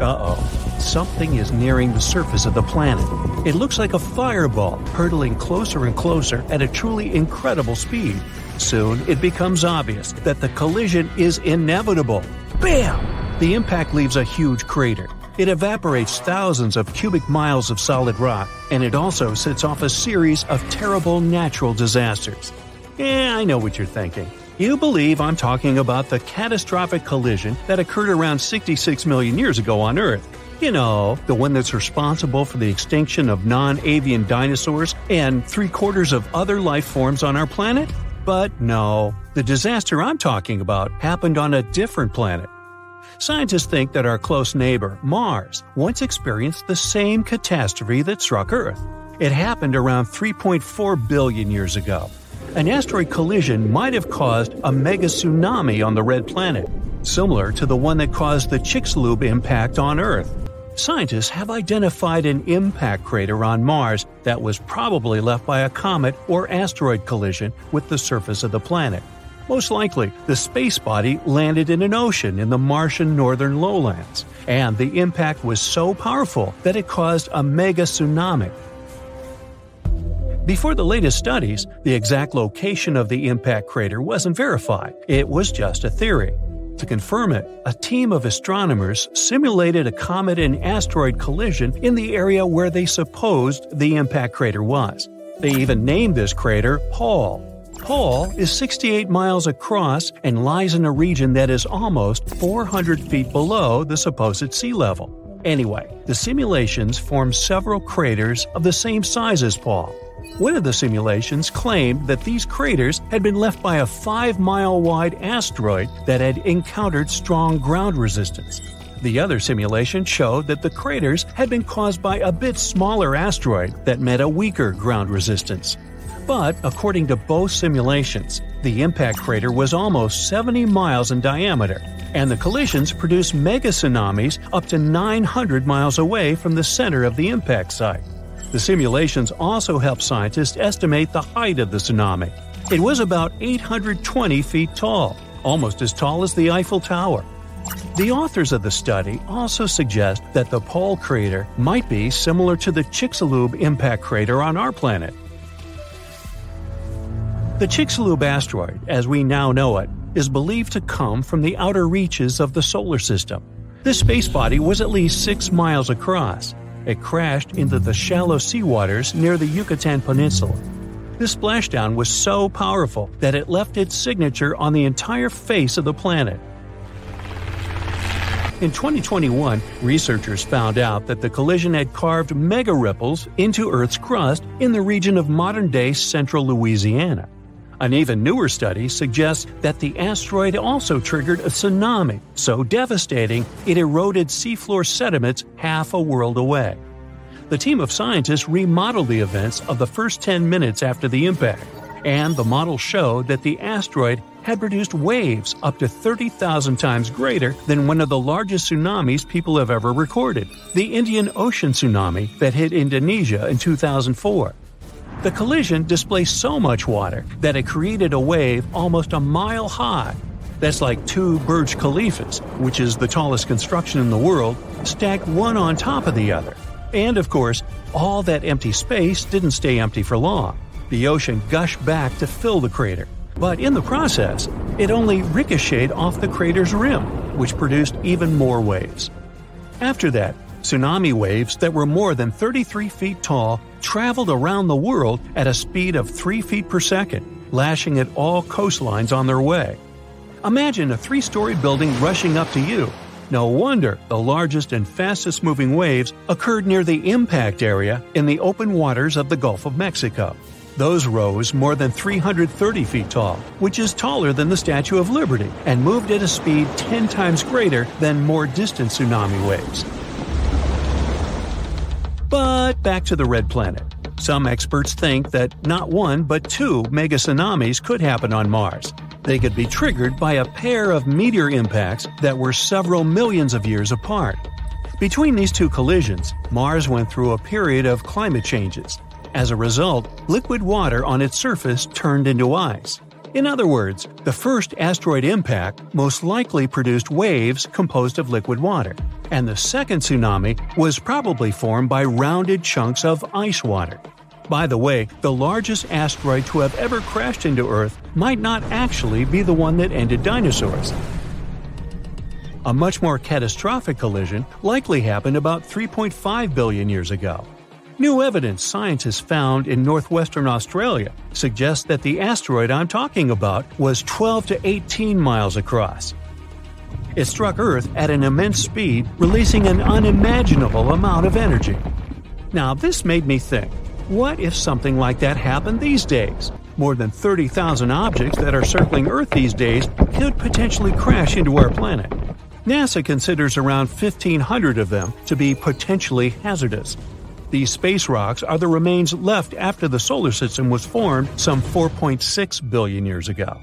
Uh-oh. Something is nearing the surface of the planet. It looks like a fireball, hurtling closer and closer at a truly incredible speed. Soon, it becomes obvious that the collision is inevitable. Bam! The impact leaves a huge crater. It evaporates thousands of cubic miles of solid rock, and it also sets off a series of terrible natural disasters. Yeah, I know what you're thinking. You believe I'm talking about the catastrophic collision that occurred around 66 million years ago on Earth. You know, the one that's responsible for the extinction of non avian dinosaurs and three quarters of other life forms on our planet? But no, the disaster I'm talking about happened on a different planet. Scientists think that our close neighbor, Mars, once experienced the same catastrophe that struck Earth. It happened around 3.4 billion years ago. An asteroid collision might have caused a mega tsunami on the red planet, similar to the one that caused the Chicxulub impact on Earth. Scientists have identified an impact crater on Mars that was probably left by a comet or asteroid collision with the surface of the planet. Most likely, the space body landed in an ocean in the Martian northern lowlands, and the impact was so powerful that it caused a mega tsunami before the latest studies, the exact location of the impact crater wasn't verified, it was just a theory. To confirm it, a team of astronomers simulated a comet and asteroid collision in the area where they supposed the impact crater was. They even named this crater Pohl. Pohl is 68 miles across and lies in a region that is almost 400 feet below the supposed sea level. Anyway, the simulations formed several craters of the same size as Pohl, one of the simulations claimed that these craters had been left by a 5 mile wide asteroid that had encountered strong ground resistance. The other simulation showed that the craters had been caused by a bit smaller asteroid that met a weaker ground resistance. But according to both simulations, the impact crater was almost 70 miles in diameter, and the collisions produced mega tsunamis up to 900 miles away from the center of the impact site. The simulations also help scientists estimate the height of the tsunami. It was about 820 feet tall, almost as tall as the Eiffel Tower. The authors of the study also suggest that the Pohl crater might be similar to the Chicxulub impact crater on our planet. The Chicxulub asteroid, as we now know it, is believed to come from the outer reaches of the solar system. This space body was at least 6 miles across, it crashed into the shallow seawaters near the Yucatan Peninsula. This splashdown was so powerful that it left its signature on the entire face of the planet. In 2021, researchers found out that the collision had carved mega ripples into Earth's crust in the region of modern day central Louisiana. An even newer study suggests that the asteroid also triggered a tsunami so devastating it eroded seafloor sediments half a world away. The team of scientists remodeled the events of the first 10 minutes after the impact, and the model showed that the asteroid had produced waves up to 30,000 times greater than one of the largest tsunamis people have ever recorded, the Indian Ocean tsunami that hit Indonesia in 2004. The collision displaced so much water that it created a wave almost a mile high. That's like two Burj Khalifas, which is the tallest construction in the world, stacked one on top of the other. And of course, all that empty space didn't stay empty for long. The ocean gushed back to fill the crater. But in the process, it only ricocheted off the crater's rim, which produced even more waves. After that, tsunami waves that were more than 33 feet tall traveled around the world at a speed of 3 feet per second, lashing at all coastlines on their way. Imagine a three story building rushing up to you. No wonder the largest and fastest moving waves occurred near the impact area in the open waters of the Gulf of Mexico. Those rose more than 330 feet tall, which is taller than the Statue of Liberty, and moved at a speed 10 times greater than more distant tsunami waves. But back to the red planet. Some experts think that not one but two mega tsunamis could happen on Mars. They could be triggered by a pair of meteor impacts that were several millions of years apart. Between these two collisions, Mars went through a period of climate changes. As a result, liquid water on its surface turned into ice. In other words, the first asteroid impact most likely produced waves composed of liquid water, and the second tsunami was probably formed by rounded chunks of ice water. By the way, the largest asteroid to have ever crashed into Earth might not actually be the one that ended dinosaurs. A much more catastrophic collision likely happened about 3.5 billion years ago. New evidence scientists found in northwestern Australia suggests that the asteroid I'm talking about was 12 to 18 miles across. It struck Earth at an immense speed, releasing an unimaginable amount of energy. Now, this made me think what if something like that happened these days? More than 30,000 objects that are circling Earth these days could potentially crash into our planet. NASA considers around 1,500 of them to be potentially hazardous. These space rocks are the remains left after the solar system was formed some 4.6 billion years ago.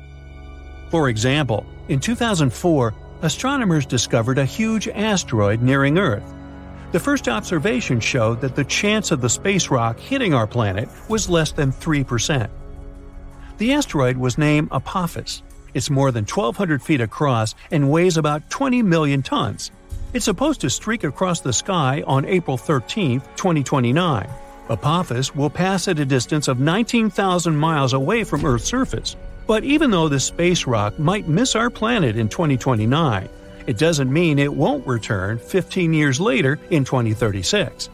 For example, in 2004, astronomers discovered a huge asteroid nearing Earth. The first observation showed that the chance of the space rock hitting our planet was less than 3%. The asteroid was named Apophis. It's more than 1,200 feet across and weighs about 20 million tons. It's supposed to streak across the sky on April 13, 2029. Apophis will pass at a distance of 19,000 miles away from Earth's surface. But even though this space rock might miss our planet in 2029, it doesn't mean it won't return 15 years later in 2036.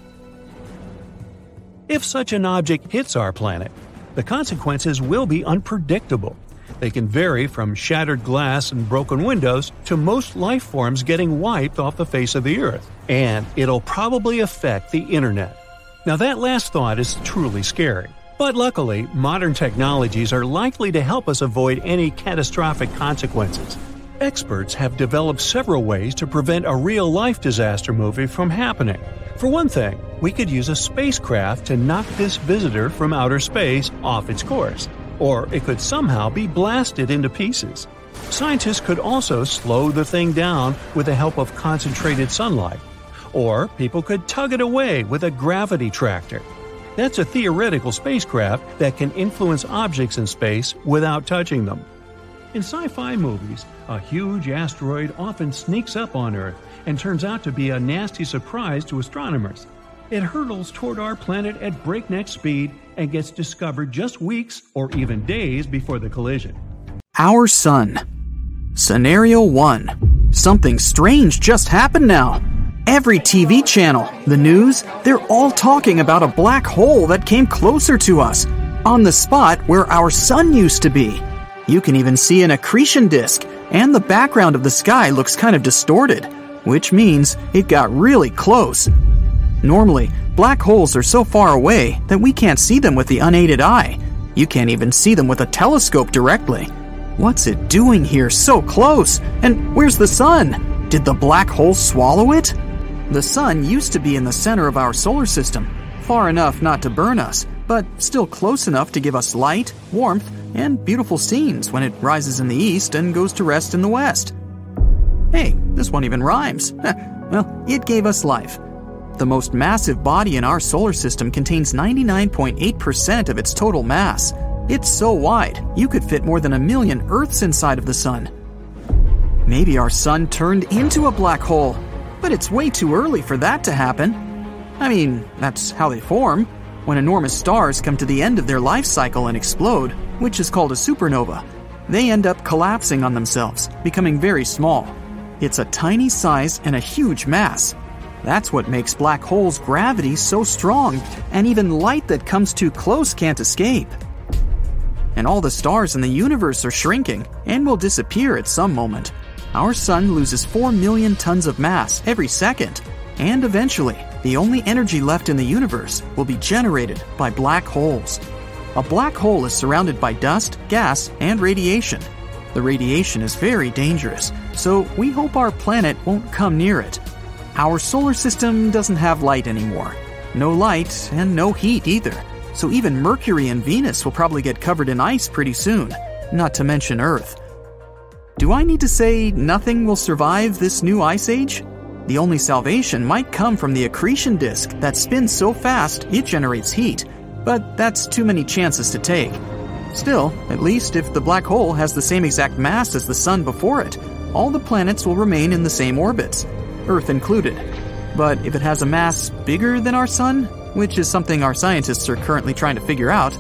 If such an object hits our planet, the consequences will be unpredictable. They can vary from shattered glass and broken windows to most life forms getting wiped off the face of the Earth. And it'll probably affect the internet. Now, that last thought is truly scary. But luckily, modern technologies are likely to help us avoid any catastrophic consequences. Experts have developed several ways to prevent a real life disaster movie from happening. For one thing, we could use a spacecraft to knock this visitor from outer space off its course or it could somehow be blasted into pieces. Scientists could also slow the thing down with the help of concentrated sunlight, or people could tug it away with a gravity tractor. That's a theoretical spacecraft that can influence objects in space without touching them. In sci fi movies, a huge asteroid often sneaks up on Earth and turns out to be a nasty surprise to astronomers. It hurtles toward our planet at breakneck speed and gets discovered just weeks or even days before the collision. Our Sun. Scenario 1. Something strange just happened now. Every TV channel, the news, they're all talking about a black hole that came closer to us, on the spot where our sun used to be. You can even see an accretion disk, and the background of the sky looks kind of distorted, which means it got really close. Normally, black holes are so far away that we can't see them with the unaided eye. You can't even see them with a telescope directly. What's it doing here so close? And where's the sun? Did the black hole swallow it? The sun used to be in the center of our solar system, far enough not to burn us, but still close enough to give us light, warmth, and beautiful scenes when it rises in the east and goes to rest in the west. Hey, this one even rhymes. well, it gave us life. The most massive body in our solar system contains 99.8% of its total mass. It's so wide, you could fit more than a million Earths inside of the Sun. Maybe our Sun turned into a black hole, but it's way too early for that to happen. I mean, that's how they form. When enormous stars come to the end of their life cycle and explode, which is called a supernova, they end up collapsing on themselves, becoming very small. It's a tiny size and a huge mass, that's what makes black holes' gravity so strong, and even light that comes too close can't escape. And all the stars in the universe are shrinking and will disappear at some moment. Our sun loses 4 million tons of mass every second, and eventually, the only energy left in the universe will be generated by black holes. A black hole is surrounded by dust, gas, and radiation. The radiation is very dangerous, so we hope our planet won't come near it. Our solar system doesn't have light anymore. No light and no heat either. So even Mercury and Venus will probably get covered in ice pretty soon, not to mention Earth. Do I need to say nothing will survive this new ice age? The only salvation might come from the accretion disk that spins so fast it generates heat, but that's too many chances to take. Still, at least if the black hole has the same exact mass as the Sun before it, all the planets will remain in the same orbits, Earth included. But if it has a mass bigger than our Sun, which is something our scientists are currently trying to figure out,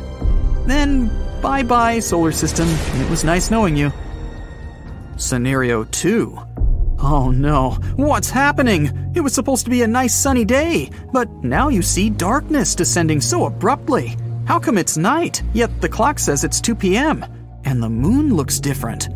then bye bye, solar system. It was nice knowing you. Scenario 2. Oh no, what's happening? It was supposed to be a nice sunny day, but now you see darkness descending so abruptly. How come it's night, yet the clock says it's 2 p.m., and the moon looks different?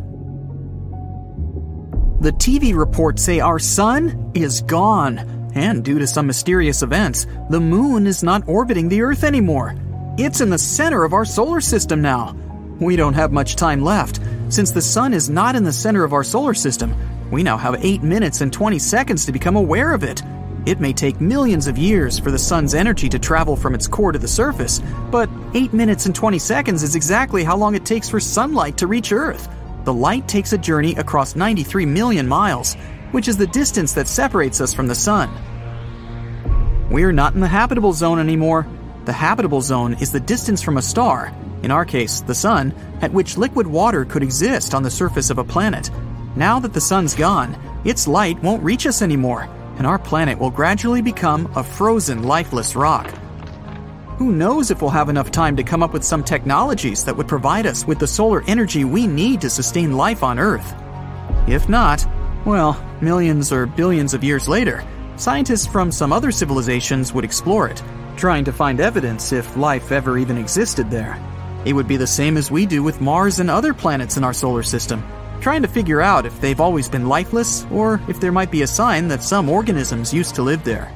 The TV reports say our sun is gone, and due to some mysterious events, the moon is not orbiting the Earth anymore. It's in the center of our solar system now. We don't have much time left. Since the sun is not in the center of our solar system, we now have 8 minutes and 20 seconds to become aware of it. It may take millions of years for the sun's energy to travel from its core to the surface, but 8 minutes and 20 seconds is exactly how long it takes for sunlight to reach Earth. The light takes a journey across 93 million miles, which is the distance that separates us from the sun. We're not in the habitable zone anymore. The habitable zone is the distance from a star, in our case, the sun, at which liquid water could exist on the surface of a planet, now that the sun's gone, its light won't reach us anymore, and our planet will gradually become a frozen, lifeless rock. Who knows if we'll have enough time to come up with some technologies that would provide us with the solar energy we need to sustain life on Earth? If not, well, millions or billions of years later, scientists from some other civilizations would explore it, trying to find evidence if life ever even existed there. It would be the same as we do with Mars and other planets in our solar system trying to figure out if they've always been lifeless or if there might be a sign that some organisms used to live there.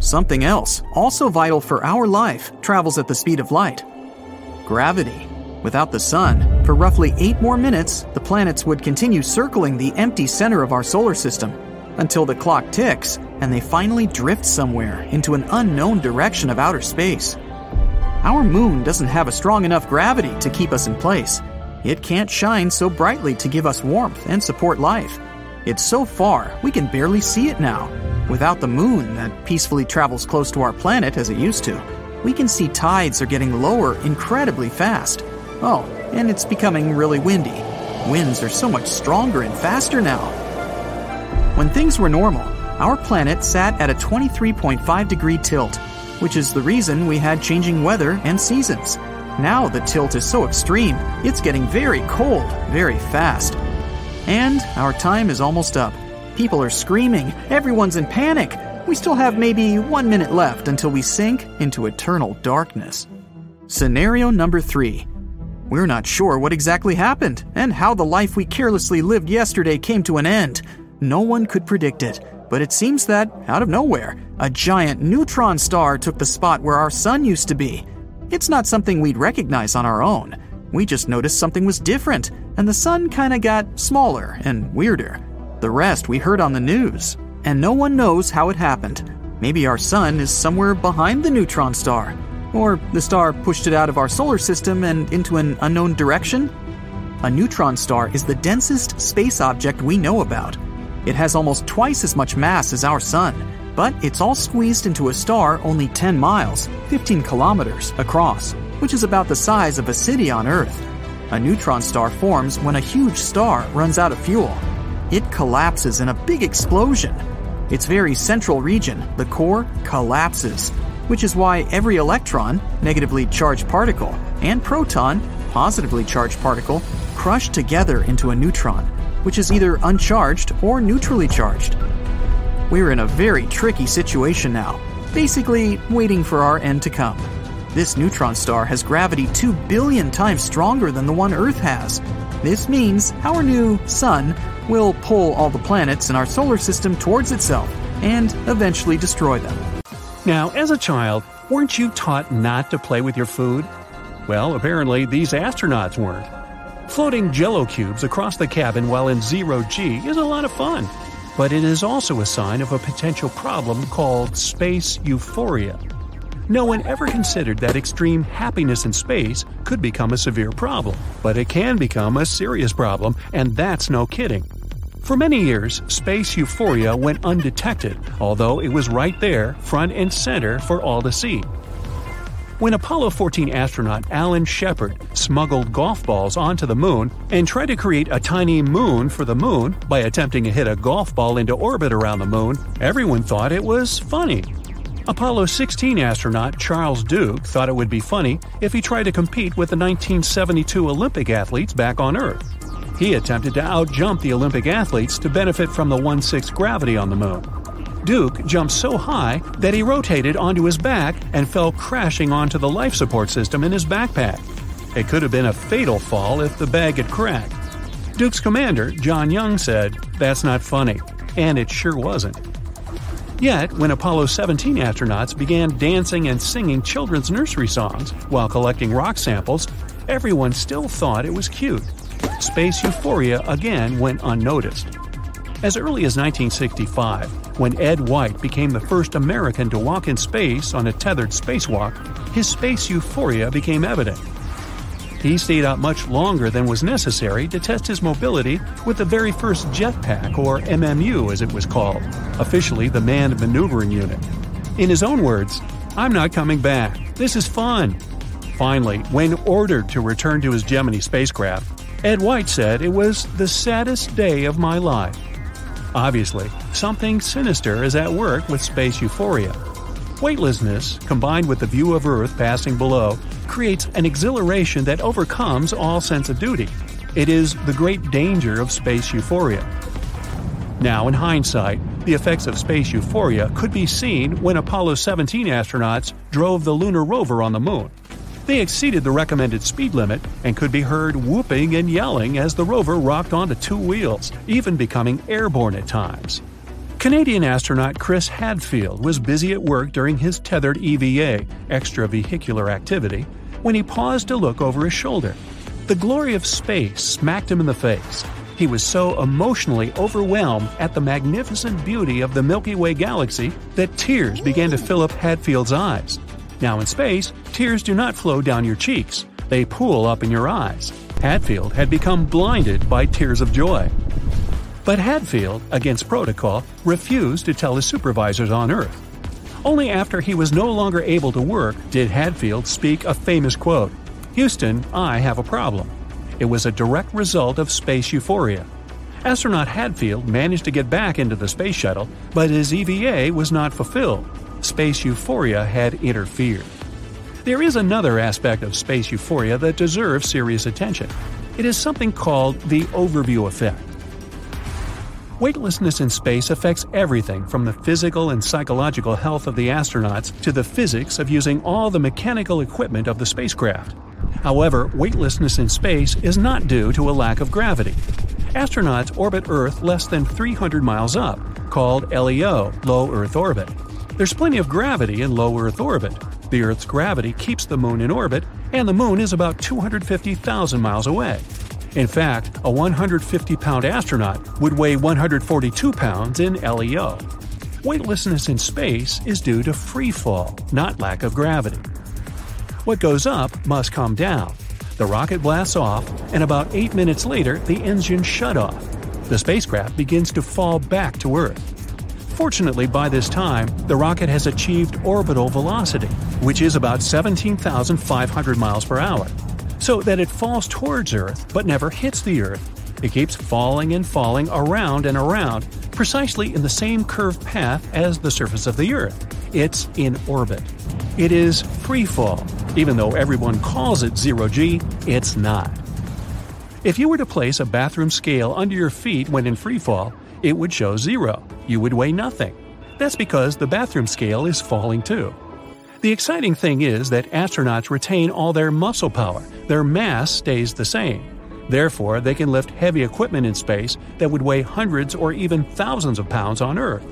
Something else, also vital for our life, travels at the speed of light gravity. Without the sun, for roughly eight more minutes, the planets would continue circling the empty center of our solar system until the clock ticks and they finally drift somewhere into an unknown direction of outer space. Our moon doesn't have a strong enough gravity to keep us in place, it can't shine so brightly to give us warmth and support life. It's so far, we can barely see it now. Without the moon that peacefully travels close to our planet as it used to, we can see tides are getting lower incredibly fast. Oh, and it's becoming really windy. Winds are so much stronger and faster now. When things were normal, our planet sat at a 23.5 degree tilt, which is the reason we had changing weather and seasons. Now the tilt is so extreme, it's getting very cold very fast. And our time is almost up. People are screaming, everyone's in panic. We still have maybe one minute left until we sink into eternal darkness. Scenario number three. We're not sure what exactly happened and how the life we carelessly lived yesterday came to an end. No one could predict it, but it seems that, out of nowhere, a giant neutron star took the spot where our sun used to be. It's not something we'd recognize on our own. We just noticed something was different, and the sun kinda got smaller and weirder. The rest we heard on the news, and no one knows how it happened. Maybe our sun is somewhere behind the neutron star, or the star pushed it out of our solar system and into an unknown direction. A neutron star is the densest space object we know about. It has almost twice as much mass as our sun, but it's all squeezed into a star only 10 miles, 15 kilometers, across, which is about the size of a city on Earth. A neutron star forms when a huge star runs out of fuel. It collapses in a big explosion. Its very central region, the core, collapses, which is why every electron, negatively charged particle, and proton, positively charged particle, crush together into a neutron, which is either uncharged or neutrally charged. We're in a very tricky situation now, basically waiting for our end to come. This neutron star has gravity 2 billion times stronger than the one Earth has. This means our new Sun will pull all the planets in our solar system towards itself and eventually destroy them. Now, as a child, weren't you taught not to play with your food? Well, apparently these astronauts weren't. Floating jello cubes across the cabin while in zero G is a lot of fun but it is also a sign of a potential problem called space euphoria. No one ever considered that extreme happiness in space could become a severe problem, but it can become a serious problem, and that's no kidding. For many years, space euphoria went undetected, although it was right there, front and center, for all to see. When Apollo 14 astronaut Alan Shepard smuggled golf balls onto the moon and tried to create a tiny moon for the moon by attempting to hit a golf ball into orbit around the moon, everyone thought it was funny. Apollo 16 astronaut Charles Duke thought it would be funny if he tried to compete with the 1972 Olympic athletes back on Earth. He attempted to outjump the Olympic athletes to benefit from the 1 6 gravity on the moon. Duke jumped so high that he rotated onto his back and fell crashing onto the life support system in his backpack. It could have been a fatal fall if the bag had cracked. Duke's commander, John Young, said, That's not funny. And it sure wasn't. Yet, when Apollo 17 astronauts began dancing and singing children's nursery songs while collecting rock samples, everyone still thought it was cute. Space euphoria again went unnoticed. As early as 1965, when Ed White became the first American to walk in space on a tethered spacewalk, his space euphoria became evident. He stayed out much longer than was necessary to test his mobility with the very first jetpack, or MMU as it was called, officially the Manned Maneuvering Unit. In his own words, I'm not coming back. This is fun. Finally, when ordered to return to his Gemini spacecraft, Ed White said it was the saddest day of my life. Obviously, something sinister is at work with space euphoria. Weightlessness, combined with the view of Earth passing below, creates an exhilaration that overcomes all sense of duty. It is the great danger of space euphoria. Now, in hindsight, the effects of space euphoria could be seen when Apollo 17 astronauts drove the lunar rover on the moon. They exceeded the recommended speed limit and could be heard whooping and yelling as the rover rocked onto two wheels, even becoming airborne at times. Canadian astronaut Chris Hadfield was busy at work during his tethered EVA, extravehicular activity, when he paused to look over his shoulder. The glory of space smacked him in the face. He was so emotionally overwhelmed at the magnificent beauty of the Milky Way galaxy that tears began to fill up Hadfield's eyes. Now in space, tears do not flow down your cheeks, they pool up in your eyes. Hadfield had become blinded by tears of joy. But Hadfield, against protocol, refused to tell his supervisors on Earth. Only after he was no longer able to work did Hadfield speak a famous quote Houston, I have a problem. It was a direct result of space euphoria. Astronaut Hadfield managed to get back into the space shuttle, but his EVA was not fulfilled. Space euphoria had interfered. There is another aspect of space euphoria that deserves serious attention. It is something called the overview effect. Weightlessness in space affects everything from the physical and psychological health of the astronauts to the physics of using all the mechanical equipment of the spacecraft. However, weightlessness in space is not due to a lack of gravity. Astronauts orbit Earth less than 300 miles up, called LEO, low Earth orbit. There's plenty of gravity in low Earth orbit. The Earth's gravity keeps the Moon in orbit, and the Moon is about 250,000 miles away. In fact, a 150 pound astronaut would weigh 142 pounds in LEO. Weightlessness in space is due to free fall, not lack of gravity. What goes up must come down. The rocket blasts off, and about 8 minutes later, the engine shut off. The spacecraft begins to fall back to Earth. Fortunately, by this time, the rocket has achieved orbital velocity, which is about 17,500 miles per hour so that it falls towards Earth but never hits the Earth. It keeps falling and falling around and around, precisely in the same curved path as the surface of the Earth. It's in orbit. It is free fall. Even though everyone calls it zero G, it's not. If you were to place a bathroom scale under your feet when in free fall, it would show zero. You would weigh nothing. That's because the bathroom scale is falling too. The exciting thing is that astronauts retain all their muscle power, their mass stays the same. Therefore, they can lift heavy equipment in space that would weigh hundreds or even thousands of pounds on Earth.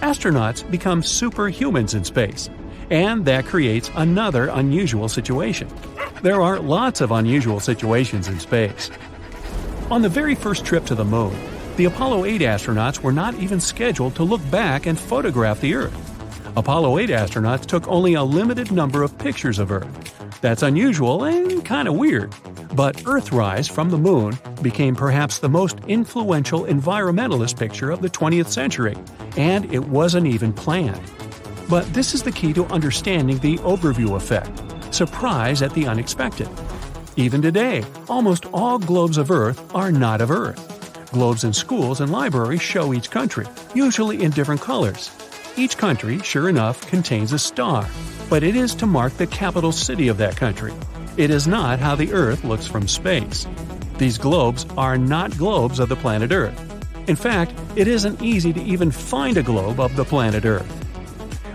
Astronauts become superhumans in space, and that creates another unusual situation. There are lots of unusual situations in space. On the very first trip to the moon, the Apollo 8 astronauts were not even scheduled to look back and photograph the Earth. Apollo 8 astronauts took only a limited number of pictures of Earth. That's unusual and kind of weird. But Earthrise from the Moon became perhaps the most influential environmentalist picture of the 20th century, and it wasn't even planned. But this is the key to understanding the overview effect. surprise at the unexpected. Even today, almost all globes of Earth are not of Earth. Globes in schools and libraries show each country, usually in different colors. Each country, sure enough, contains a star, but it is to mark the capital city of that country. It is not how the Earth looks from space. These globes are not globes of the planet Earth. In fact, it isn't easy to even find a globe of the planet Earth.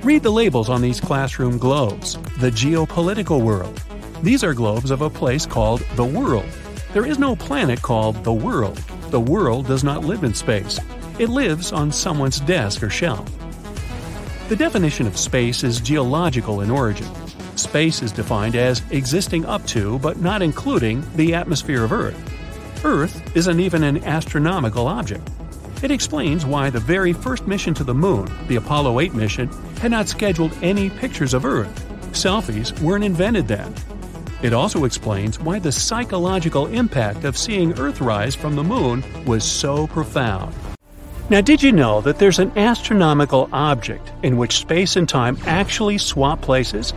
Read the labels on these classroom globes. The geopolitical world. These are globes of a place called the world. There is no planet called the world. The world does not live in space. It lives on someone's desk or shelf. The definition of space is geological in origin. Space is defined as existing up to, but not including, the atmosphere of Earth. Earth isn't even an astronomical object. It explains why the very first mission to the moon, the Apollo 8 mission, had not scheduled any pictures of Earth. Selfies weren't invented then. It also explains why the psychological impact of seeing Earthrise from the moon was so profound. Now, did you know that there's an astronomical object in which space and time actually swap places?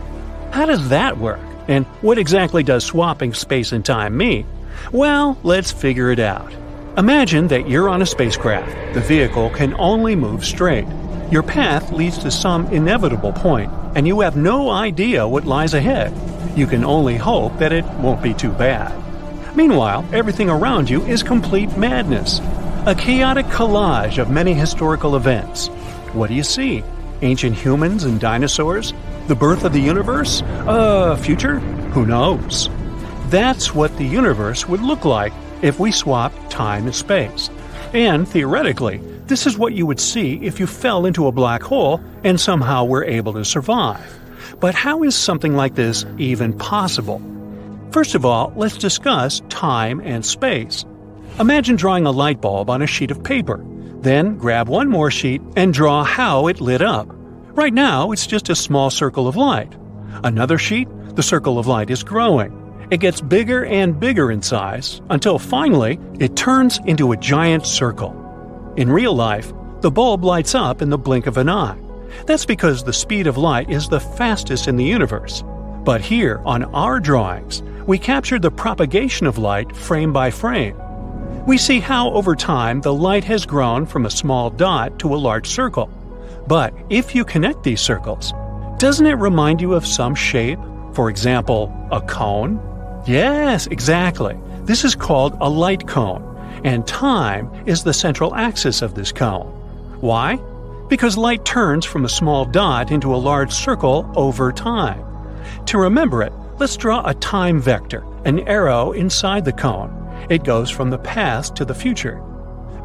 How does that work? And what exactly does swapping space and time mean? Well, let's figure it out. Imagine that you're on a spacecraft. The vehicle can only move straight. Your path leads to some inevitable point, and you have no idea what lies ahead. You can only hope that it won't be too bad. Meanwhile, everything around you is complete madness. A chaotic collage of many historical events. What do you see? Ancient humans and dinosaurs? The birth of the universe? Uh, future? Who knows? That's what the universe would look like if we swapped time and space. And theoretically, this is what you would see if you fell into a black hole and somehow were able to survive. But how is something like this even possible? First of all, let's discuss time and space. Imagine drawing a light bulb on a sheet of paper. Then grab one more sheet and draw how it lit up. Right now, it's just a small circle of light. Another sheet, the circle of light is growing. It gets bigger and bigger in size until finally it turns into a giant circle. In real life, the bulb lights up in the blink of an eye. That's because the speed of light is the fastest in the universe. But here, on our drawings, we captured the propagation of light frame by frame. We see how over time the light has grown from a small dot to a large circle. But if you connect these circles, doesn't it remind you of some shape? For example, a cone? Yes, exactly. This is called a light cone, and time is the central axis of this cone. Why? Because light turns from a small dot into a large circle over time. To remember it, let's draw a time vector, an arrow inside the cone. It goes from the past to the future.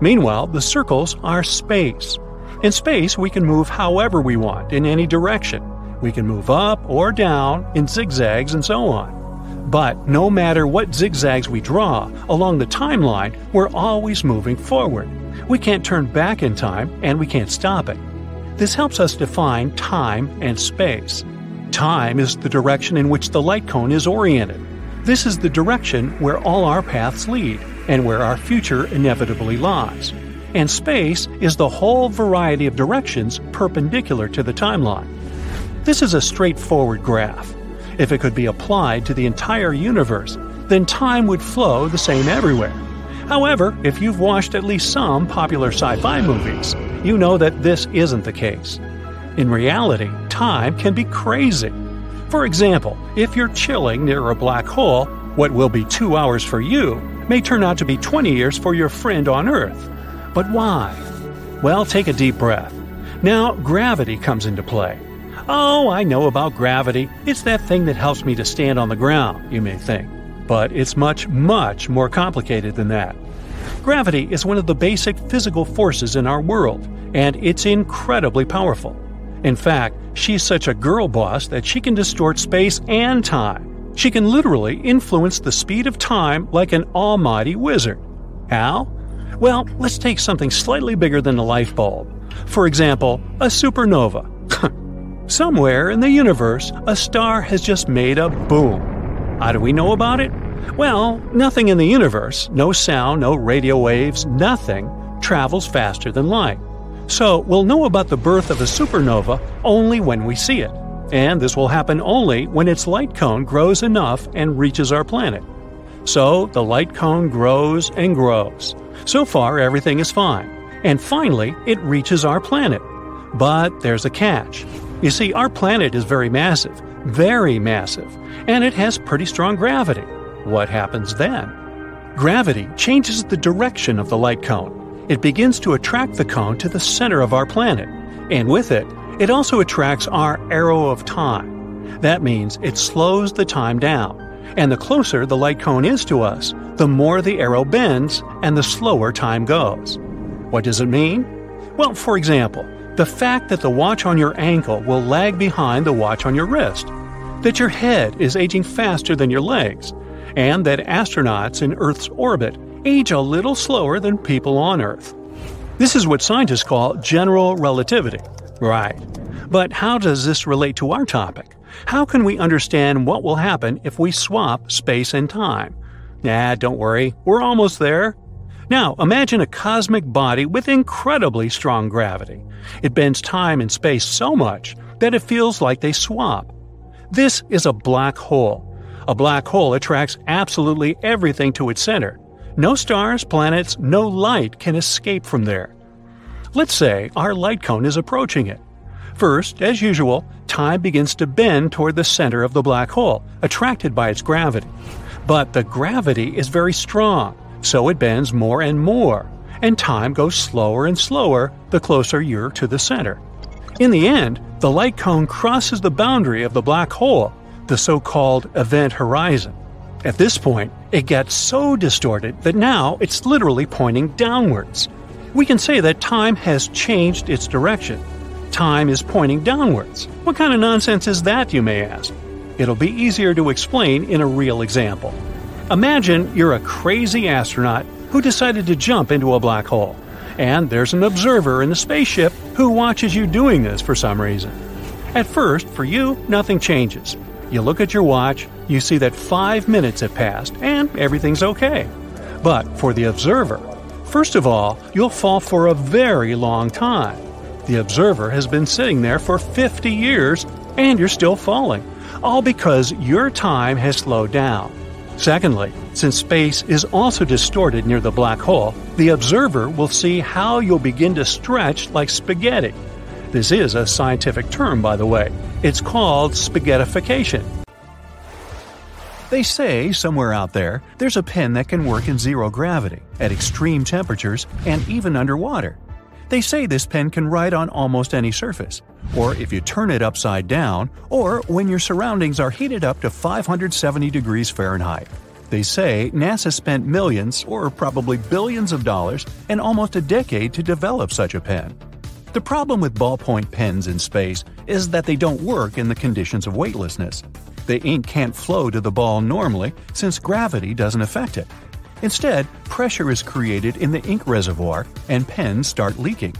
Meanwhile, the circles are space. In space, we can move however we want, in any direction. We can move up or down, in zigzags, and so on. But no matter what zigzags we draw along the timeline, we're always moving forward. We can't turn back in time, and we can't stop it. This helps us define time and space. Time is the direction in which the light cone is oriented. This is the direction where all our paths lead, and where our future inevitably lies. And space is the whole variety of directions perpendicular to the timeline. This is a straightforward graph. If it could be applied to the entire universe, then time would flow the same everywhere. However, if you've watched at least some popular sci fi movies, you know that this isn't the case. In reality, time can be crazy. For example, if you're chilling near a black hole, what will be two hours for you may turn out to be 20 years for your friend on Earth. But why? Well, take a deep breath. Now, gravity comes into play. Oh, I know about gravity. It's that thing that helps me to stand on the ground, you may think. But it's much, much more complicated than that. Gravity is one of the basic physical forces in our world, and it's incredibly powerful. In fact, she's such a girl boss that she can distort space and time. She can literally influence the speed of time like an almighty wizard. How? Well, let's take something slightly bigger than a light bulb. For example, a supernova. Somewhere in the universe, a star has just made a boom. How do we know about it? Well, nothing in the universe, no sound, no radio waves, nothing, travels faster than light. So we'll know about the birth of a supernova only when we see it. And this will happen only when its light cone grows enough and reaches our planet. So the light cone grows and grows. So far, everything is fine. And finally, it reaches our planet. But there's a catch. You see, our planet is very massive, very massive, and it has pretty strong gravity. What happens then? Gravity changes the direction of the light cone. It begins to attract the cone to the center of our planet, and with it, it also attracts our arrow of time. That means it slows the time down, and the closer the light cone is to us, the more the arrow bends and the slower time goes. What does it mean? Well, for example, the fact that the watch on your ankle will lag behind the watch on your wrist, that your head is aging faster than your legs, and that astronauts in Earth's orbit age a little slower than people on Earth. This is what scientists call general relativity. Right. But how does this relate to our topic? How can we understand what will happen if we swap space and time? Nah, don't worry, we're almost there. Now, imagine a cosmic body with incredibly strong gravity. It bends time and space so much that it feels like they swap. This is a black hole. A black hole attracts absolutely everything to its center. No stars, planets, no light can escape from there. Let's say our light cone is approaching it. First, as usual, time begins to bend toward the center of the black hole, attracted by its gravity. But the gravity is very strong, so it bends more and more, and time goes slower and slower the closer you're to the center. In the end, the light cone crosses the boundary of the black hole, the so called event horizon. At this point, it gets so distorted that now it's literally pointing downwards. We can say that time has changed its direction. Time is pointing downwards. What kind of nonsense is that, you may ask? It'll be easier to explain in a real example. Imagine you're a crazy astronaut who decided to jump into a black hole, and there's an observer in the spaceship who watches you doing this for some reason. At first, for you, nothing changes. You look at your watch, you see that five minutes have passed, and everything's okay. But for the observer, first of all, you'll fall for a very long time. The observer has been sitting there for 50 years, and you're still falling, all because your time has slowed down. Secondly, since space is also distorted near the black hole, the observer will see how you'll begin to stretch like spaghetti. This is a scientific term, by the way. It's called spaghettification. They say somewhere out there there's a pen that can work in zero gravity, at extreme temperatures, and even underwater. They say this pen can write on almost any surface, or if you turn it upside down, or when your surroundings are heated up to 570 degrees Fahrenheit. They say NASA spent millions, or probably billions of dollars, and almost a decade to develop such a pen. The problem with ballpoint pens in space is that they don't work in the conditions of weightlessness. The ink can't flow to the ball normally since gravity doesn't affect it. Instead, pressure is created in the ink reservoir and pens start leaking.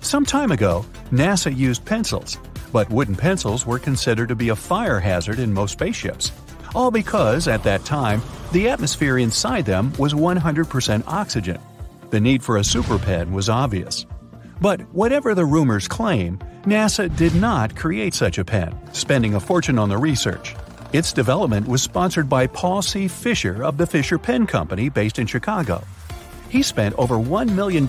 Some time ago, NASA used pencils, but wooden pencils were considered to be a fire hazard in most spaceships. All because, at that time, the atmosphere inside them was 100% oxygen. The need for a super pen was obvious. But whatever the rumors claim, NASA did not create such a pen, spending a fortune on the research. Its development was sponsored by Paul C. Fisher of the Fisher Pen Company based in Chicago. He spent over $1 million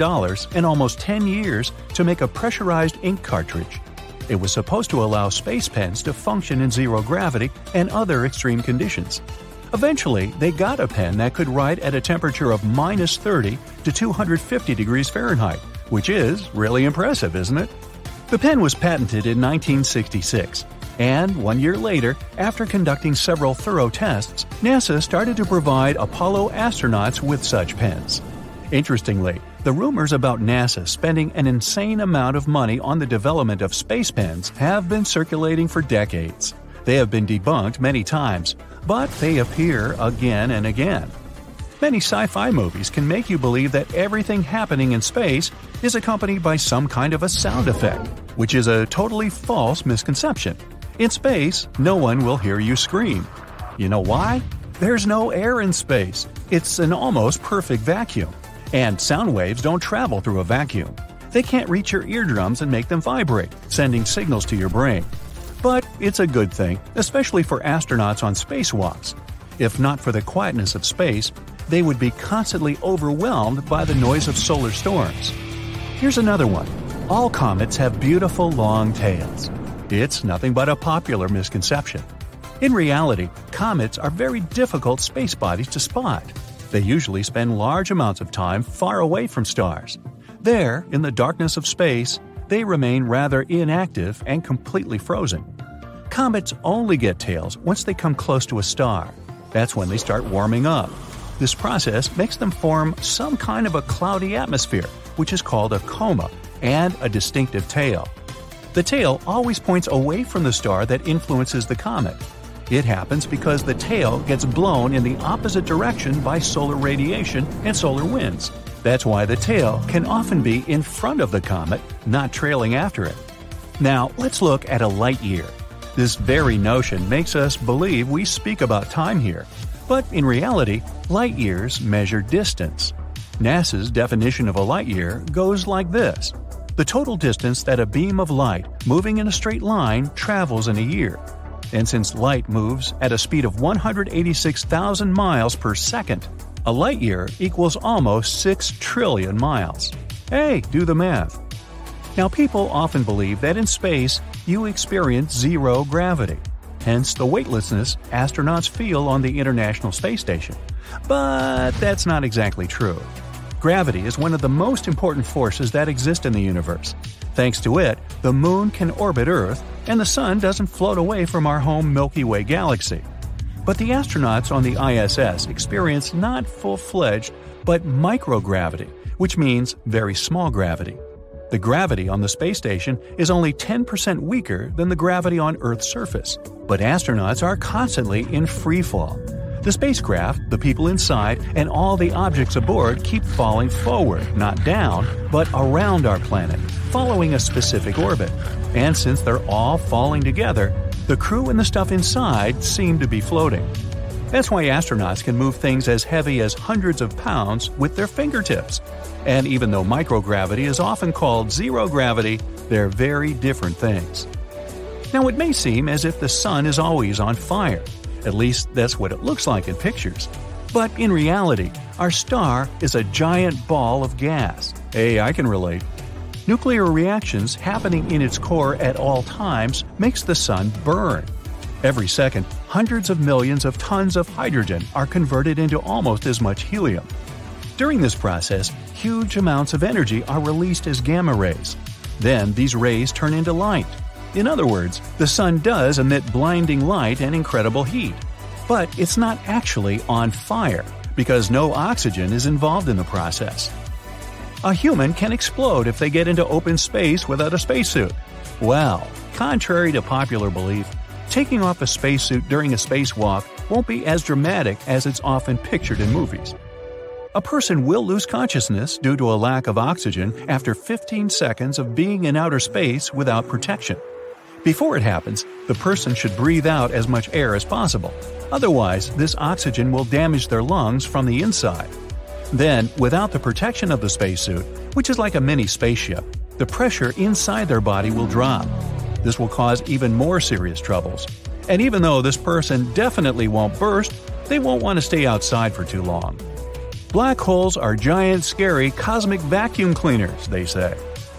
in almost 10 years to make a pressurized ink cartridge. It was supposed to allow space pens to function in zero gravity and other extreme conditions. Eventually, they got a pen that could write at a temperature of minus 30 to 250 degrees Fahrenheit, which is really impressive, isn't it? The pen was patented in 1966, and one year later, after conducting several thorough tests, NASA started to provide Apollo astronauts with such pens. Interestingly, the rumors about NASA spending an insane amount of money on the development of space pens have been circulating for decades. They have been debunked many times, but they appear again and again. Many sci fi movies can make you believe that everything happening in space is accompanied by some kind of a sound effect, which is a totally false misconception. In space, no one will hear you scream. You know why? There's no air in space. It's an almost perfect vacuum. And sound waves don't travel through a vacuum. They can't reach your eardrums and make them vibrate, sending signals to your brain. But it's a good thing, especially for astronauts on spacewalks. If not for the quietness of space, they would be constantly overwhelmed by the noise of solar storms. Here's another one all comets have beautiful long tails. It's nothing but a popular misconception. In reality, comets are very difficult space bodies to spot. They usually spend large amounts of time far away from stars. There, in the darkness of space, they remain rather inactive and completely frozen. Comets only get tails once they come close to a star. That's when they start warming up. This process makes them form some kind of a cloudy atmosphere, which is called a coma, and a distinctive tail. The tail always points away from the star that influences the comet. It happens because the tail gets blown in the opposite direction by solar radiation and solar winds. That's why the tail can often be in front of the comet, not trailing after it. Now, let's look at a light year. This very notion makes us believe we speak about time here, but in reality, light years measure distance. NASA's definition of a light year goes like this the total distance that a beam of light moving in a straight line travels in a year. And since light moves at a speed of 186,000 miles per second, a light year equals almost 6 trillion miles. Hey, do the math. Now, people often believe that in space you experience zero gravity, hence the weightlessness astronauts feel on the International Space Station. But that's not exactly true. Gravity is one of the most important forces that exist in the universe. Thanks to it, the Moon can orbit Earth, and the Sun doesn't float away from our home Milky Way galaxy. But the astronauts on the ISS experience not full fledged, but microgravity, which means very small gravity. The gravity on the space station is only 10% weaker than the gravity on Earth's surface, but astronauts are constantly in free fall. The spacecraft, the people inside, and all the objects aboard keep falling forward, not down, but around our planet, following a specific orbit. And since they're all falling together, the crew and the stuff inside seem to be floating. That's why astronauts can move things as heavy as hundreds of pounds with their fingertips. And even though microgravity is often called zero gravity, they're very different things. Now, it may seem as if the sun is always on fire, at least that's what it looks like in pictures. But in reality, our star is a giant ball of gas. Hey, I can relate. Nuclear reactions happening in its core at all times makes the sun burn. Every second, hundreds of millions of tons of hydrogen are converted into almost as much helium. During this process, huge amounts of energy are released as gamma rays. Then these rays turn into light, in other words, the sun does emit blinding light and incredible heat. But it's not actually on fire, because no oxygen is involved in the process. A human can explode if they get into open space without a spacesuit. Well, contrary to popular belief, taking off a spacesuit during a spacewalk won't be as dramatic as it's often pictured in movies. A person will lose consciousness due to a lack of oxygen after 15 seconds of being in outer space without protection. Before it happens, the person should breathe out as much air as possible. Otherwise, this oxygen will damage their lungs from the inside. Then, without the protection of the spacesuit, which is like a mini spaceship, the pressure inside their body will drop. This will cause even more serious troubles. And even though this person definitely won't burst, they won't want to stay outside for too long. Black holes are giant, scary cosmic vacuum cleaners, they say.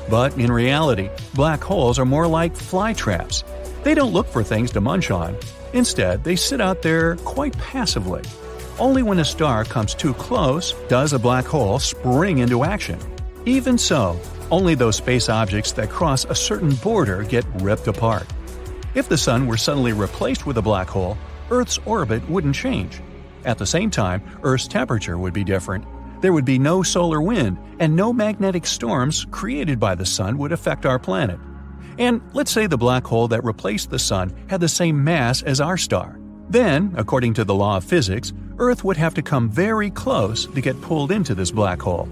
But in reality, black holes are more like fly traps. They don't look for things to munch on. Instead, they sit out there quite passively. Only when a star comes too close does a black hole spring into action. Even so, only those space objects that cross a certain border get ripped apart. If the Sun were suddenly replaced with a black hole, Earth's orbit wouldn't change. At the same time, Earth's temperature would be different, there would be no solar wind, and no magnetic storms created by the Sun would affect our planet. And let's say the black hole that replaced the Sun had the same mass as our star. Then, according to the law of physics, Earth would have to come very close to get pulled into this black hole.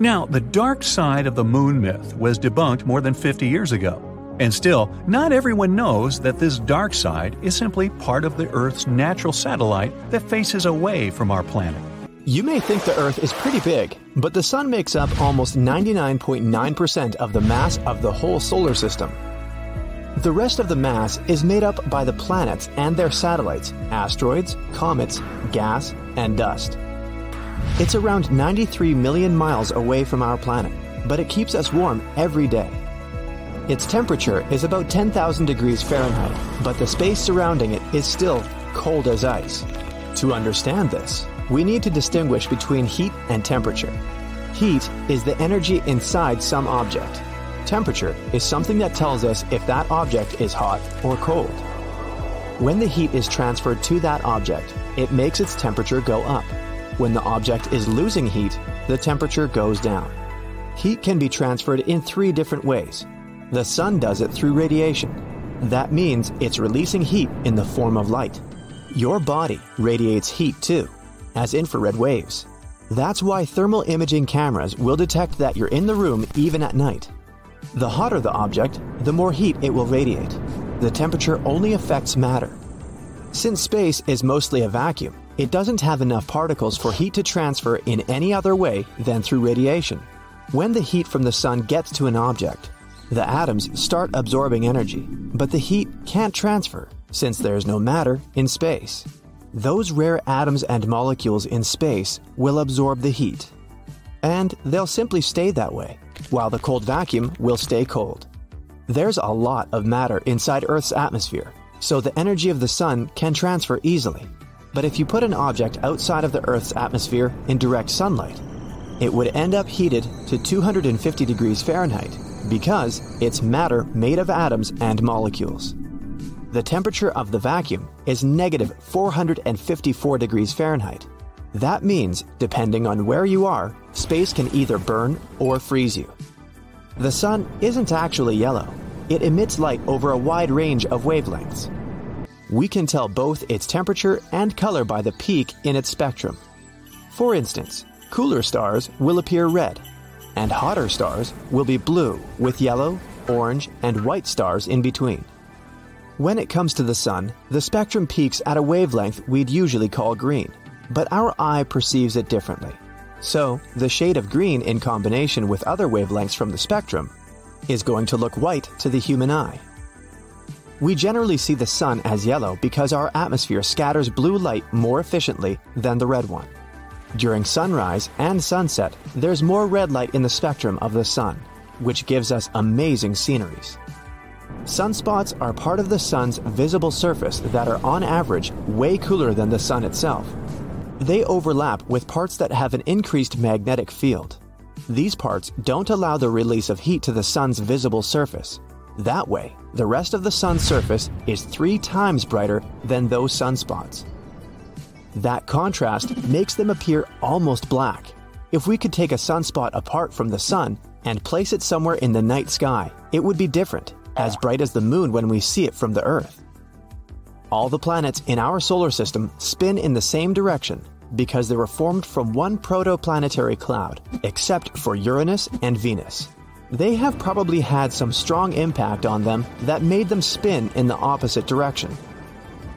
Now, the dark side of the moon myth was debunked more than 50 years ago. And still, not everyone knows that this dark side is simply part of the Earth's natural satellite that faces away from our planet. You may think the Earth is pretty big, but the Sun makes up almost 99.9% of the mass of the whole solar system. The rest of the mass is made up by the planets and their satellites, asteroids, comets, gas, and dust. It's around 93 million miles away from our planet, but it keeps us warm every day. Its temperature is about 10,000 degrees Fahrenheit, but the space surrounding it is still cold as ice. To understand this, we need to distinguish between heat and temperature. Heat is the energy inside some object. Temperature is something that tells us if that object is hot or cold. When the heat is transferred to that object, it makes its temperature go up. When the object is losing heat, the temperature goes down. Heat can be transferred in three different ways. The sun does it through radiation. That means it's releasing heat in the form of light. Your body radiates heat too, as infrared waves. That's why thermal imaging cameras will detect that you're in the room even at night. The hotter the object, the more heat it will radiate. The temperature only affects matter. Since space is mostly a vacuum, it doesn't have enough particles for heat to transfer in any other way than through radiation. When the heat from the sun gets to an object, the atoms start absorbing energy, but the heat can't transfer since there's no matter in space. Those rare atoms and molecules in space will absorb the heat. And they'll simply stay that way, while the cold vacuum will stay cold. There's a lot of matter inside Earth's atmosphere, so the energy of the sun can transfer easily. But if you put an object outside of the Earth's atmosphere in direct sunlight, it would end up heated to 250 degrees Fahrenheit because it's matter made of atoms and molecules. The temperature of the vacuum is negative 454 degrees Fahrenheit. That means, depending on where you are, space can either burn or freeze you. The sun isn't actually yellow. It emits light over a wide range of wavelengths. We can tell both its temperature and color by the peak in its spectrum. For instance, cooler stars will appear red, and hotter stars will be blue with yellow, orange, and white stars in between. When it comes to the sun, the spectrum peaks at a wavelength we'd usually call green, but our eye perceives it differently. So, the shade of green in combination with other wavelengths from the spectrum is going to look white to the human eye. We generally see the sun as yellow because our atmosphere scatters blue light more efficiently than the red one. During sunrise and sunset, there's more red light in the spectrum of the sun, which gives us amazing sceneries. Sunspots are part of the sun's visible surface that are on average way cooler than the sun itself. They overlap with parts that have an increased magnetic field. These parts don't allow the release of heat to the sun's visible surface. That way, the rest of the sun's surface is three times brighter than those sunspots. That contrast makes them appear almost black. If we could take a sunspot apart from the sun and place it somewhere in the night sky, it would be different, as bright as the moon when we see it from the Earth. All the planets in our solar system spin in the same direction because they were formed from one protoplanetary cloud, except for Uranus and Venus. They have probably had some strong impact on them that made them spin in the opposite direction.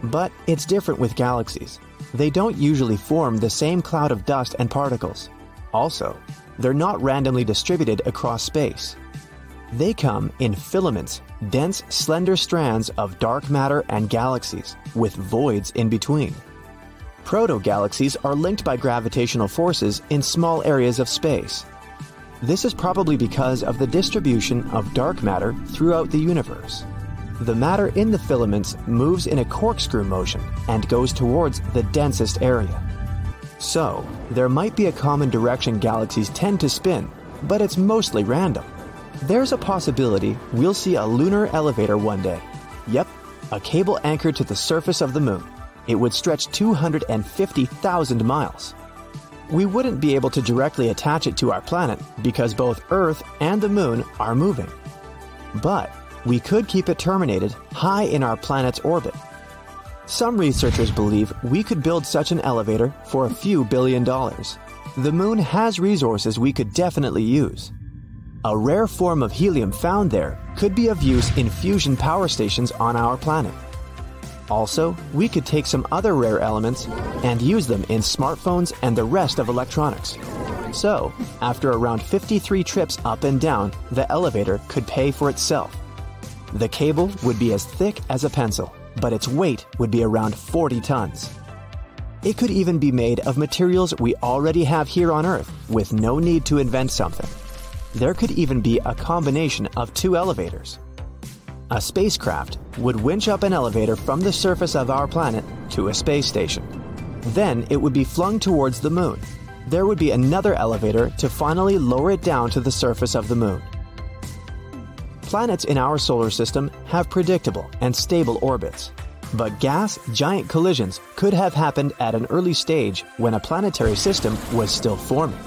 But it's different with galaxies they don't usually form the same cloud of dust and particles. Also, they're not randomly distributed across space. They come in filaments, dense, slender strands of dark matter and galaxies, with voids in between. Proto-galaxies are linked by gravitational forces in small areas of space. This is probably because of the distribution of dark matter throughout the universe. The matter in the filaments moves in a corkscrew motion and goes towards the densest area. So, there might be a common direction galaxies tend to spin, but it's mostly random. There's a possibility we'll see a lunar elevator one day. Yep, a cable anchored to the surface of the moon. It would stretch 250,000 miles. We wouldn't be able to directly attach it to our planet because both Earth and the moon are moving. But we could keep it terminated high in our planet's orbit. Some researchers believe we could build such an elevator for a few billion dollars. The moon has resources we could definitely use. A rare form of helium found there could be of use in fusion power stations on our planet. Also, we could take some other rare elements and use them in smartphones and the rest of electronics. So, after around 53 trips up and down, the elevator could pay for itself. The cable would be as thick as a pencil, but its weight would be around 40 tons. It could even be made of materials we already have here on Earth with no need to invent something. There could even be a combination of two elevators. A spacecraft would winch up an elevator from the surface of our planet to a space station. Then it would be flung towards the moon. There would be another elevator to finally lower it down to the surface of the moon. Planets in our solar system have predictable and stable orbits. But gas giant collisions could have happened at an early stage when a planetary system was still forming.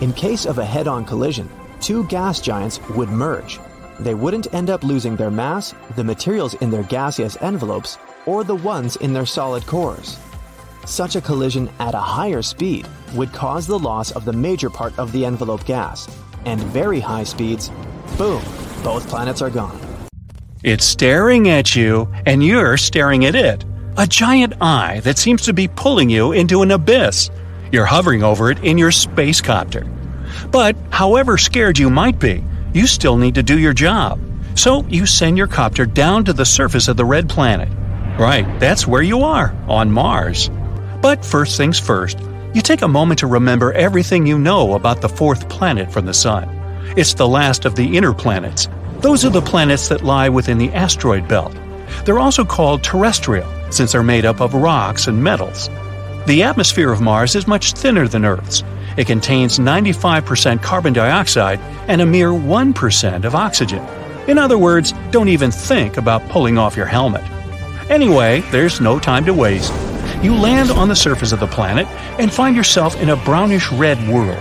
In case of a head on collision, two gas giants would merge. They wouldn't end up losing their mass, the materials in their gaseous envelopes, or the ones in their solid cores. Such a collision at a higher speed would cause the loss of the major part of the envelope gas, and very high speeds, boom, both planets are gone. It's staring at you, and you're staring at it. A giant eye that seems to be pulling you into an abyss. You're hovering over it in your space copter. But however scared you might be, you still need to do your job. So you send your copter down to the surface of the red planet. Right, that's where you are, on Mars. But first things first, you take a moment to remember everything you know about the fourth planet from the Sun. It's the last of the inner planets. Those are the planets that lie within the asteroid belt. They're also called terrestrial, since they're made up of rocks and metals. The atmosphere of Mars is much thinner than Earth's. It contains 95% carbon dioxide and a mere 1% of oxygen. In other words, don't even think about pulling off your helmet. Anyway, there's no time to waste. You land on the surface of the planet and find yourself in a brownish red world.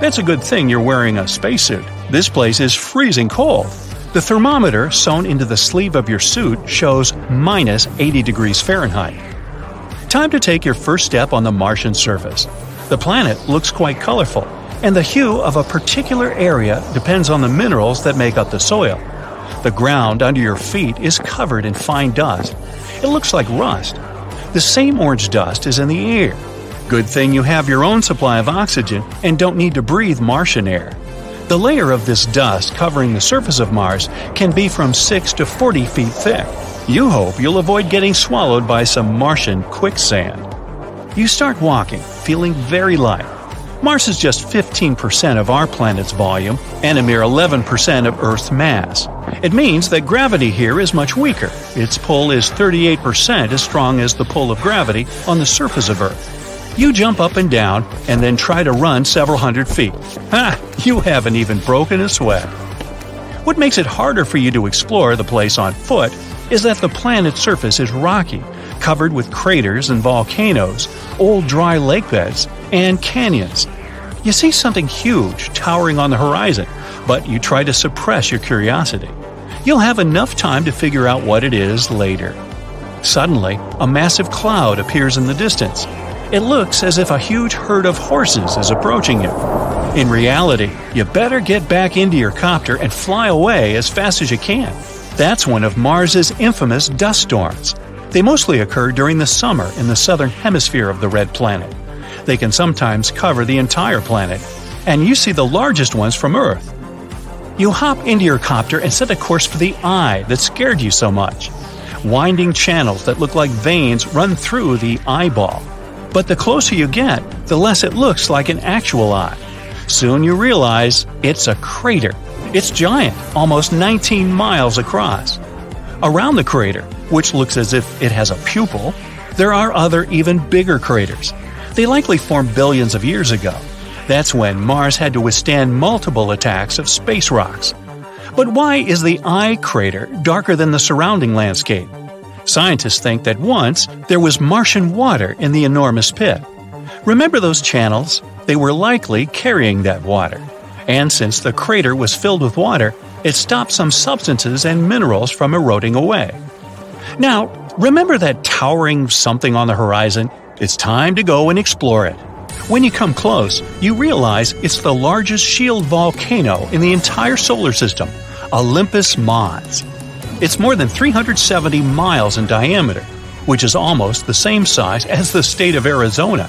That's a good thing you're wearing a spacesuit. This place is freezing cold. The thermometer sewn into the sleeve of your suit shows minus 80 degrees Fahrenheit. Time to take your first step on the Martian surface. The planet looks quite colorful, and the hue of a particular area depends on the minerals that make up the soil. The ground under your feet is covered in fine dust. It looks like rust. The same orange dust is in the air, Good thing you have your own supply of oxygen and don't need to breathe Martian air. The layer of this dust covering the surface of Mars can be from 6 to 40 feet thick. You hope you'll avoid getting swallowed by some Martian quicksand. You start walking, feeling very light. Mars is just 15% of our planet's volume and a mere 11% of Earth's mass. It means that gravity here is much weaker. Its pull is 38% as strong as the pull of gravity on the surface of Earth. You jump up and down and then try to run several hundred feet. Ha! You haven't even broken a sweat. What makes it harder for you to explore the place on foot is that the planet's surface is rocky, covered with craters and volcanoes, old dry lake beds, and canyons. You see something huge towering on the horizon, but you try to suppress your curiosity. You'll have enough time to figure out what it is later. Suddenly, a massive cloud appears in the distance. It looks as if a huge herd of horses is approaching you. In reality, you better get back into your copter and fly away as fast as you can. That's one of Mars's infamous dust storms. They mostly occur during the summer in the southern hemisphere of the red planet. They can sometimes cover the entire planet, and you see the largest ones from Earth. You hop into your copter and set a course for the eye that scared you so much. Winding channels that look like veins run through the eyeball. But the closer you get, the less it looks like an actual eye. Soon you realize it's a crater. It's giant, almost 19 miles across. Around the crater, which looks as if it has a pupil, there are other even bigger craters. They likely formed billions of years ago. That's when Mars had to withstand multiple attacks of space rocks. But why is the eye crater darker than the surrounding landscape? Scientists think that once there was Martian water in the enormous pit. Remember those channels? They were likely carrying that water. And since the crater was filled with water, it stopped some substances and minerals from eroding away. Now, remember that towering something on the horizon? It's time to go and explore it. When you come close, you realize it's the largest shield volcano in the entire solar system, Olympus Mons. It's more than 370 miles in diameter, which is almost the same size as the state of Arizona.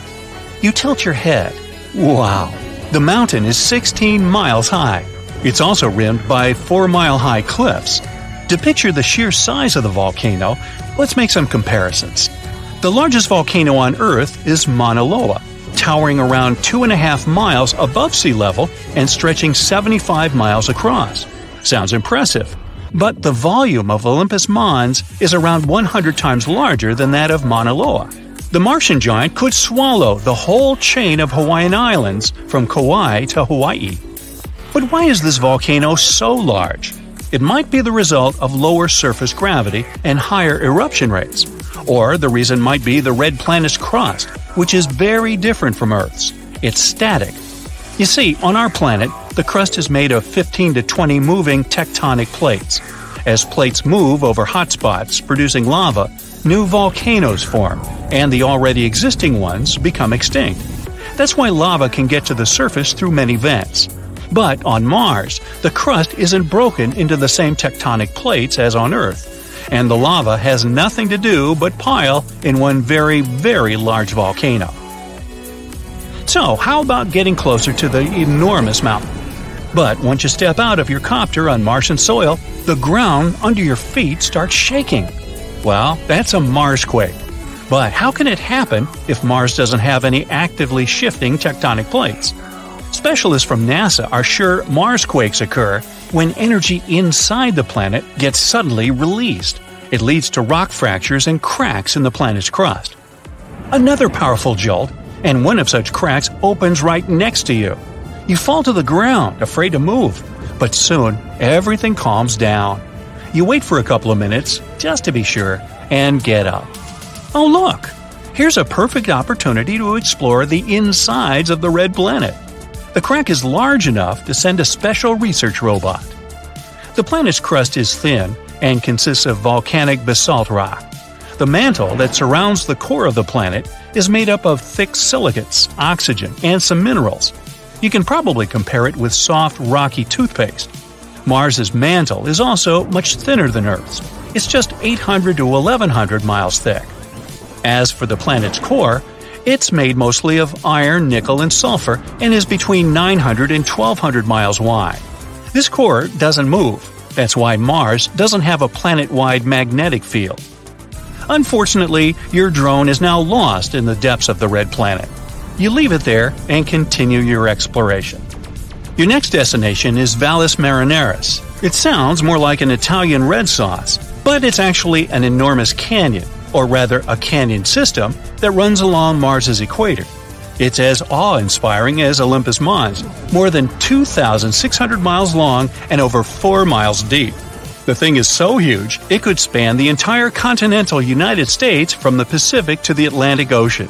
You tilt your head. Wow! The mountain is 16 miles high. It's also rimmed by 4 mile high cliffs. To picture the sheer size of the volcano, let's make some comparisons. The largest volcano on Earth is Mauna Loa, towering around 2.5 miles above sea level and stretching 75 miles across. Sounds impressive. But the volume of Olympus Mons is around 100 times larger than that of Mauna Loa. The Martian giant could swallow the whole chain of Hawaiian Islands from Kauai to Hawaii. But why is this volcano so large? It might be the result of lower surface gravity and higher eruption rates. Or the reason might be the red planet's crust, which is very different from Earth's. It's static. You see, on our planet, the crust is made of 15 to 20 moving tectonic plates. As plates move over hot spots producing lava, new volcanoes form, and the already existing ones become extinct. That's why lava can get to the surface through many vents. But on Mars, the crust isn't broken into the same tectonic plates as on Earth, and the lava has nothing to do but pile in one very, very large volcano. So, how about getting closer to the enormous mountain? But once you step out of your copter on Martian soil, the ground under your feet starts shaking. Well, that's a Marsquake. But how can it happen if Mars doesn't have any actively shifting tectonic plates? Specialists from NASA are sure Mars quakes occur when energy inside the planet gets suddenly released. It leads to rock fractures and cracks in the planet's crust. Another powerful jolt, and one of such cracks opens right next to you. You fall to the ground, afraid to move, but soon everything calms down. You wait for a couple of minutes, just to be sure, and get up. Oh, look! Here's a perfect opportunity to explore the insides of the red planet. The crack is large enough to send a special research robot. The planet's crust is thin and consists of volcanic basalt rock. The mantle that surrounds the core of the planet is made up of thick silicates, oxygen, and some minerals. You can probably compare it with soft, rocky toothpaste. Mars's mantle is also much thinner than Earth's. It's just 800 to 1100 miles thick. As for the planet's core, it's made mostly of iron, nickel, and sulfur and is between 900 and 1200 miles wide. This core doesn't move. That's why Mars doesn't have a planet wide magnetic field. Unfortunately, your drone is now lost in the depths of the red planet. You leave it there and continue your exploration. Your next destination is Valles Marineris. It sounds more like an Italian red sauce, but it's actually an enormous canyon, or rather a canyon system, that runs along Mars's equator. It's as awe inspiring as Olympus Mons, more than 2,600 miles long and over 4 miles deep. The thing is so huge, it could span the entire continental United States from the Pacific to the Atlantic Ocean.